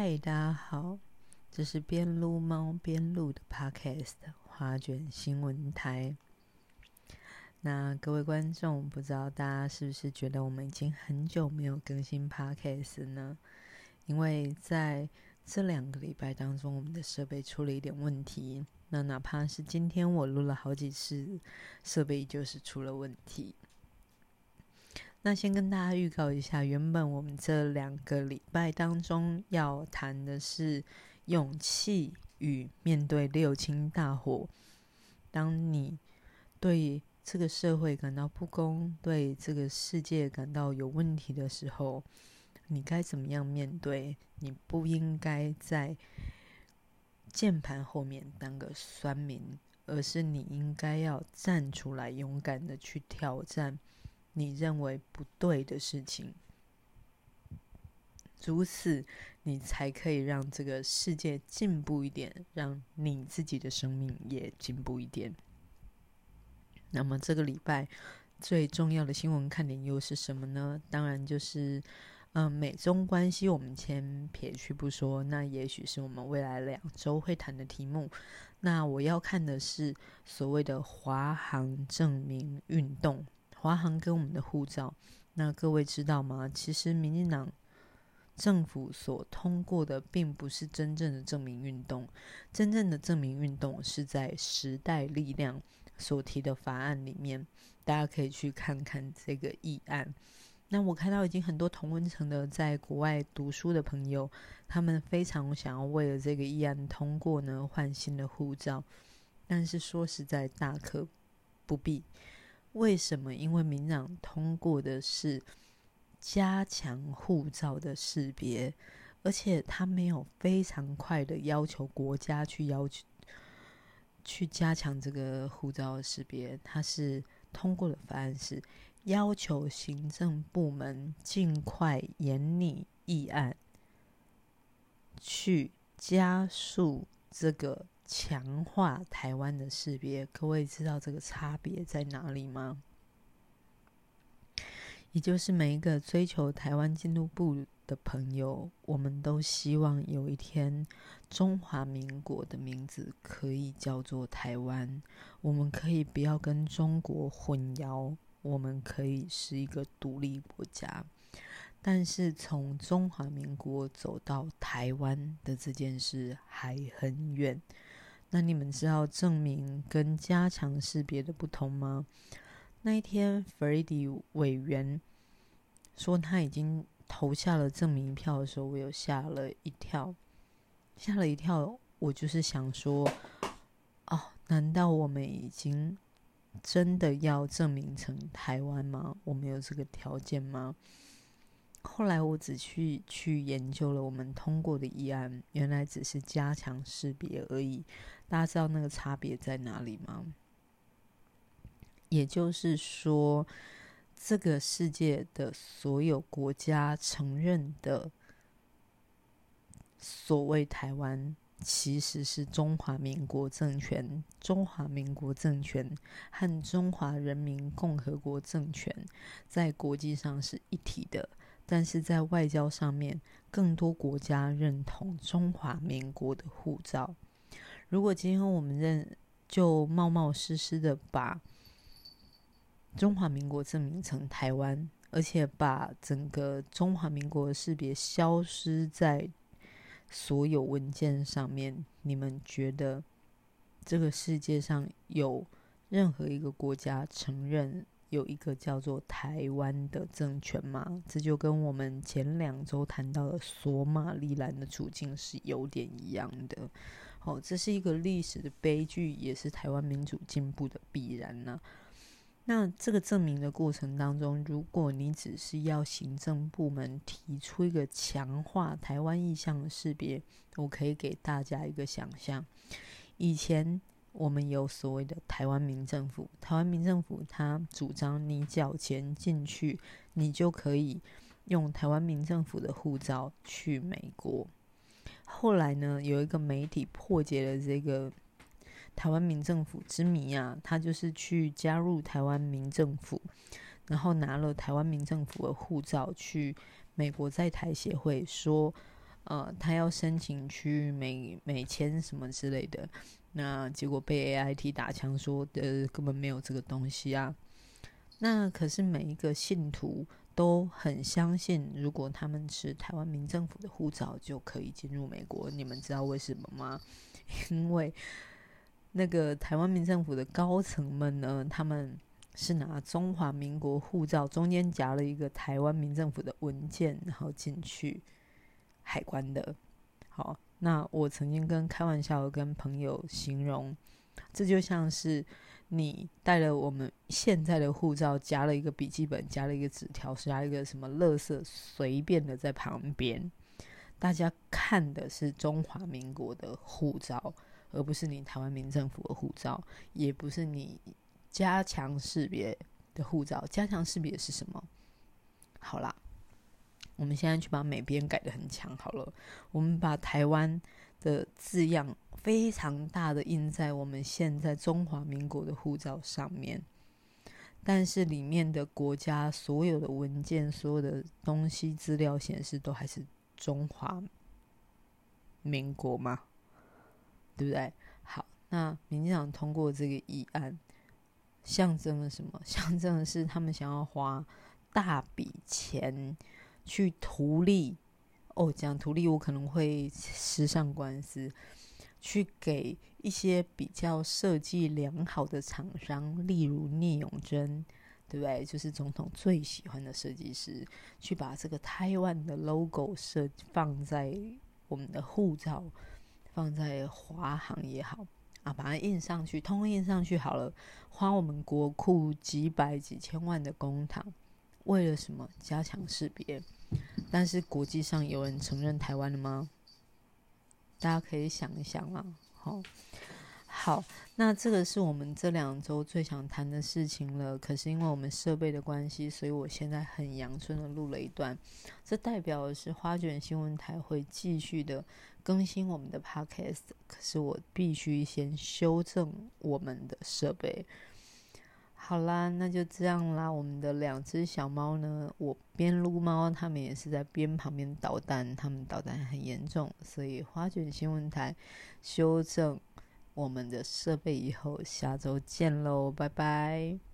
嗨，大家好，这是边撸猫边录的 Podcast 花卷新闻台。那各位观众，不知道大家是不是觉得我们已经很久没有更新 Podcast 呢？因为在这两个礼拜当中，我们的设备出了一点问题。那哪怕是今天我录了好几次，设备就是出了问题。那先跟大家预告一下，原本我们这两个礼拜当中要谈的是勇气与面对六亲大火。当你对这个社会感到不公，对这个世界感到有问题的时候，你该怎么样面对？你不应该在键盘后面当个酸民，而是你应该要站出来，勇敢的去挑战。你认为不对的事情，如此你才可以让这个世界进步一点，让你自己的生命也进步一点。那么这个礼拜最重要的新闻看点又是什么呢？当然就是，嗯、美中关系我们先撇去不说，那也许是我们未来两周会谈的题目。那我要看的是所谓的华航证明运动。华航跟我们的护照，那各位知道吗？其实民进党政府所通过的，并不是真正的证明运动。真正的证明运动是在时代力量所提的法案里面，大家可以去看看这个议案。那我看到已经很多同温层的在国外读书的朋友，他们非常想要为了这个议案通过呢，换新的护照。但是说实在，大可不必。为什么？因为民党通过的是加强护照的识别，而且他没有非常快的要求国家去要求去加强这个护照的识别。他是通过的法案是要求行政部门尽快研拟议案，去加速这个。强化台湾的识别，各位知道这个差别在哪里吗？也就是每一个追求台湾进度步的朋友，我们都希望有一天中华民国的名字可以叫做台湾，我们可以不要跟中国混淆，我们可以是一个独立国家。但是从中华民国走到台湾的这件事还很远。那你们知道证明跟加强识别的不同吗？那一天 Freddy 委员说他已经投下了证明票的时候，我有吓了一跳，吓了一跳。我就是想说，哦，难道我们已经真的要证明成台湾吗？我们有这个条件吗？后来我只去去研究了我们通过的议案，原来只是加强识别而已。大家知道那个差别在哪里吗？也就是说，这个世界的所有国家承认的所谓台湾，其实是中华民国政权。中华民国政权和中华人民共和国政权在国际上是一体的，但是在外交上面，更多国家认同中华民国的护照。如果今天我们认就冒冒失失的把中华民国证明成台湾，而且把整个中华民国的识别消失在所有文件上面，你们觉得这个世界上有任何一个国家承认有一个叫做台湾的政权嘛？这就跟我们前两周谈到的索马利兰的处境是有点一样的。哦，这是一个历史的悲剧，也是台湾民主进步的必然呢、那这个证明的过程当中，如果你只是要行政部门提出一个强化台湾意向的识别，我可以给大家一个想象：以前我们有所谓的台湾民政府，台湾民政府他主张你缴钱进去，你就可以用台湾民政府的护照去美国。后来呢，有一个媒体破解了这个台湾民政府之谜啊，他就是去加入台湾民政府，然后拿了台湾民政府的护照去美国在台协会说，呃，他要申请去美美签什么之类的，那结果被 AIT 打枪说，呃，根本没有这个东西啊。那可是每一个信徒都很相信，如果他们是台湾民政府的护照，就可以进入美国。你们知道为什么吗？因为那个台湾民政府的高层们呢，他们是拿中华民国护照，中间夹了一个台湾民政府的文件，然后进去海关的。好，那我曾经跟开玩笑跟朋友形容，这就像是你带了我们现在的护照，加了一个笔记本，加了一个纸条，加一个什么垃圾，随便的在旁边。大家看的是中华民国的护照，而不是你台湾民政府的护照，也不是你加强识别的护照。加强识别是什么？好啦，我们现在去把美编改得很强好了。我们把台湾的字样非常大的印在我们现在中华民国的护照上面，但是里面的国家所有的文件、所有的东西资料显示都还是。中华民国吗？对不对？好，那民进党通过这个议案，象征了什么？象征的是他们想要花大笔钱去图利。哦，讲图利，我可能会吃上官司。去给一些比较设计良好的厂商，例如聂永贞。对不对？就是总统最喜欢的设计师，去把这个台湾的 logo 设放在我们的护照，放在华航也好啊，把它印上去，通通印上去好了，花我们国库几百几千万的公帑，为了什么？加强识别。但是国际上有人承认台湾了吗？大家可以想一想啊，好。好，那这个是我们这两周最想谈的事情了。可是因为我们设备的关系，所以我现在很阳春的录了一段。这代表的是花卷新闻台会继续的更新我们的 podcast。可是我必须先修正我们的设备。好啦，那就这样啦。我们的两只小猫呢，我边撸猫，它们也是在边旁边捣蛋，它们捣蛋很严重，所以花卷新闻台修正我们的设备以后，下周见喽，拜拜。